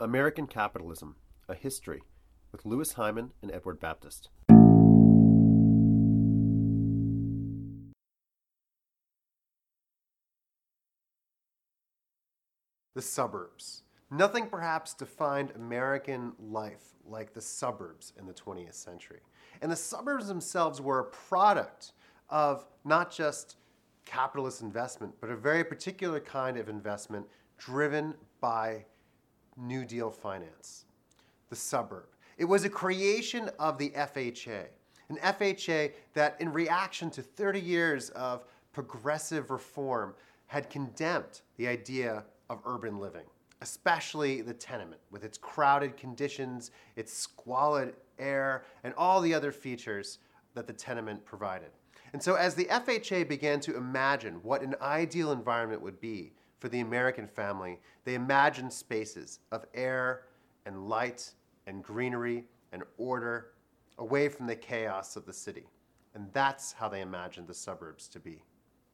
American Capitalism A History with Louis Hyman and Edward Baptist. The suburbs. Nothing perhaps defined American life like the suburbs in the 20th century. And the suburbs themselves were a product of not just capitalist investment, but a very particular kind of investment driven by New Deal finance. The suburb. It was a creation of the FHA, an FHA that, in reaction to 30 years of progressive reform, had condemned the idea of urban living, especially the tenement, with its crowded conditions, its squalid air, and all the other features that the tenement provided. And so, as the FHA began to imagine what an ideal environment would be for the American family, they imagined spaces of air and light and greenery and order away from the chaos of the city. And that's how they imagined the suburbs to be.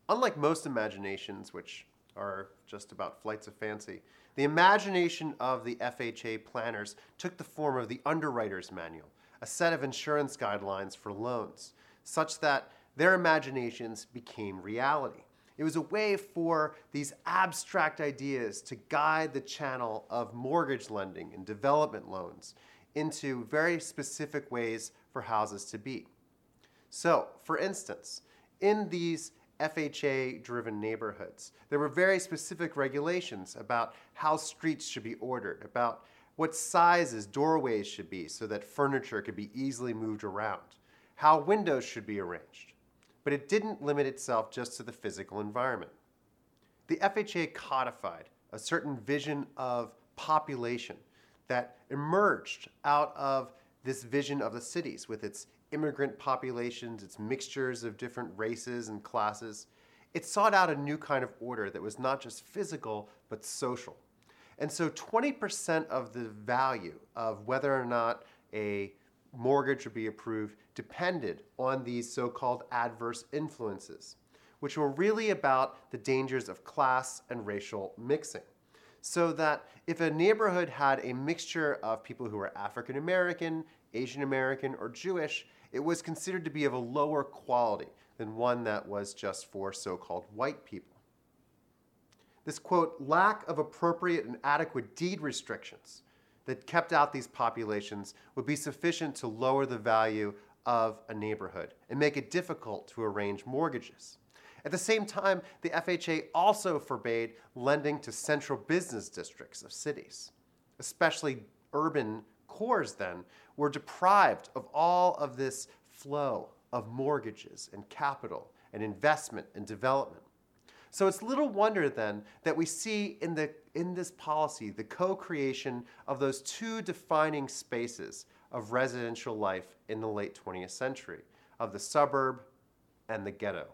Unlike most imaginations, which are just about flights of fancy. The imagination of the FHA planners took the form of the Underwriter's Manual, a set of insurance guidelines for loans, such that their imaginations became reality. It was a way for these abstract ideas to guide the channel of mortgage lending and development loans into very specific ways for houses to be. So, for instance, in these FHA driven neighborhoods. There were very specific regulations about how streets should be ordered, about what sizes doorways should be so that furniture could be easily moved around, how windows should be arranged. But it didn't limit itself just to the physical environment. The FHA codified a certain vision of population that emerged out of this vision of the cities with its immigrant populations, its mixtures of different races and classes. It sought out a new kind of order that was not just physical, but social. And so 20% of the value of whether or not a mortgage would be approved depended on these so called adverse influences, which were really about the dangers of class and racial mixing. So that if a neighborhood had a mixture of people who were African American, Asian American, or Jewish, it was considered to be of a lower quality than one that was just for so called white people. This quote, lack of appropriate and adequate deed restrictions that kept out these populations would be sufficient to lower the value of a neighborhood and make it difficult to arrange mortgages. At the same time, the FHA also forbade lending to central business districts of cities, especially urban cores then were deprived of all of this flow of mortgages and capital and investment and development. So it's little wonder then that we see in, the, in this policy the co creation of those two defining spaces of residential life in the late 20th century of the suburb and the ghetto.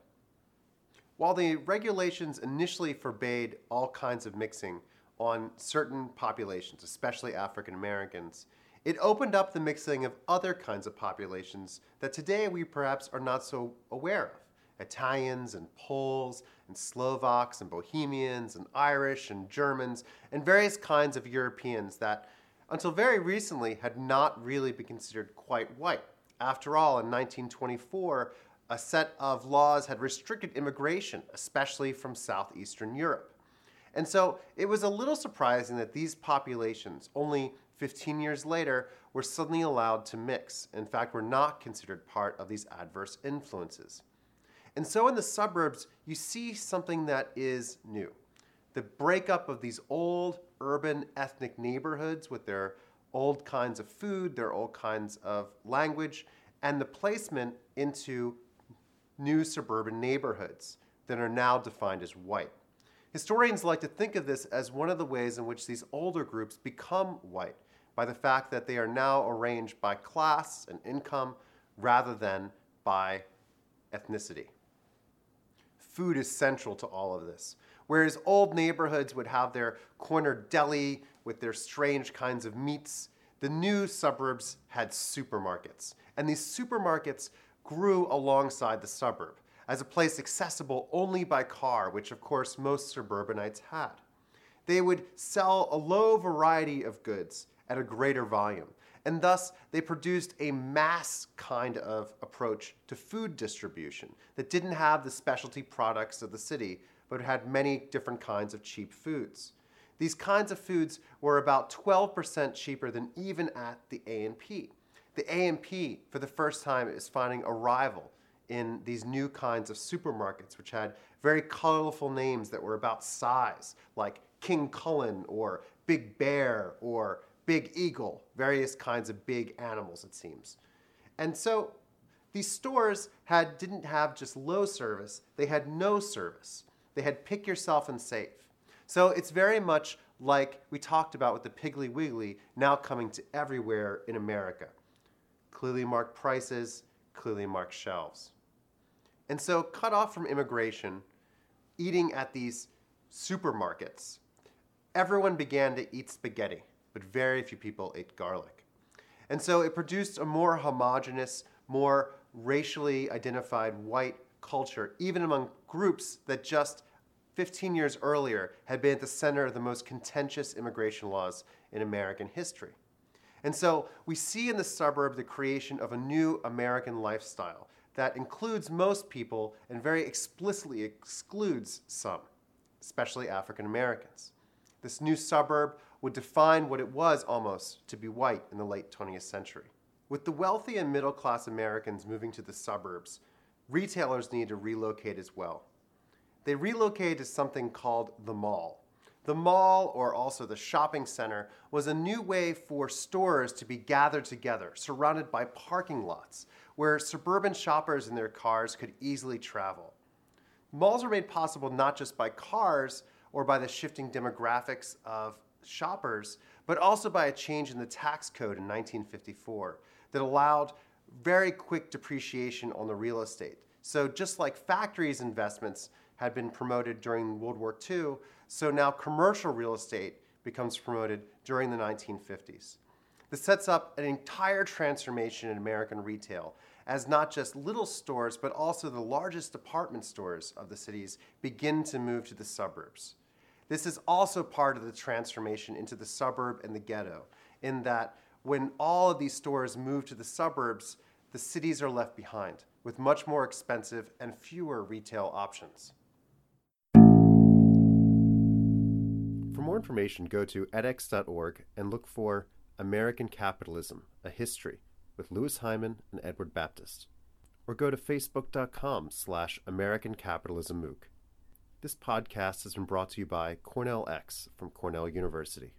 While the regulations initially forbade all kinds of mixing on certain populations, especially African Americans, it opened up the mixing of other kinds of populations that today we perhaps are not so aware of. Italians and Poles and Slovaks and Bohemians and Irish and Germans and various kinds of Europeans that until very recently had not really been considered quite white. After all, in 1924, a set of laws had restricted immigration, especially from southeastern Europe. And so it was a little surprising that these populations, only 15 years later, were suddenly allowed to mix. In fact, were not considered part of these adverse influences. And so in the suburbs, you see something that is new. The breakup of these old urban ethnic neighborhoods with their old kinds of food, their old kinds of language, and the placement into new suburban neighborhoods that are now defined as white. Historians like to think of this as one of the ways in which these older groups become white by the fact that they are now arranged by class and income rather than by ethnicity. Food is central to all of this. Whereas old neighborhoods would have their corner deli with their strange kinds of meats, the new suburbs had supermarkets. And these supermarkets grew alongside the suburb as a place accessible only by car, which of course most suburbanites had. They would sell a low variety of goods at a greater volume. And thus, they produced a mass kind of approach to food distribution that didn't have the specialty products of the city, but had many different kinds of cheap foods. These kinds of foods were about 12% cheaper than even at the A&P. The A&P, for the first time, is finding a rival in these new kinds of supermarkets, which had very colorful names that were about size, like King Cullen or Big Bear or Big Eagle, various kinds of big animals, it seems. And so these stores had, didn't have just low service, they had no service. They had pick yourself and save. So it's very much like we talked about with the Piggly Wiggly now coming to everywhere in America. Clearly marked prices, clearly marked shelves. And so, cut off from immigration, eating at these supermarkets, everyone began to eat spaghetti but very few people ate garlic. And so it produced a more homogenous, more racially identified white culture, even among groups that just 15 years earlier had been at the center of the most contentious immigration laws in American history. And so we see in the suburb the creation of a new American lifestyle that includes most people and very explicitly excludes some, especially African Americans. This new suburb would define what it was almost to be white in the late 20th century. With the wealthy and middle class Americans moving to the suburbs, retailers needed to relocate as well. They relocated to something called the mall. The mall, or also the shopping center, was a new way for stores to be gathered together, surrounded by parking lots, where suburban shoppers in their cars could easily travel. Malls were made possible not just by cars or by the shifting demographics of shoppers, but also by a change in the tax code in 1954 that allowed very quick depreciation on the real estate. So just like factories investments had been promoted during World War II, so now commercial real estate becomes promoted during the 1950s. This sets up an entire transformation in American retail as not just little stores, but also the largest department stores of the cities begin to move to the suburbs. This is also part of the transformation into the suburb and the ghetto, in that when all of these stores move to the suburbs, the cities are left behind with much more expensive and fewer retail options. For more information, go to edX.org and look for American Capitalism, a History with Louis Hyman and Edward Baptist. Or go to facebook.com slash American Capitalism MOOC. This podcast has been brought to you by Cornell X from Cornell University.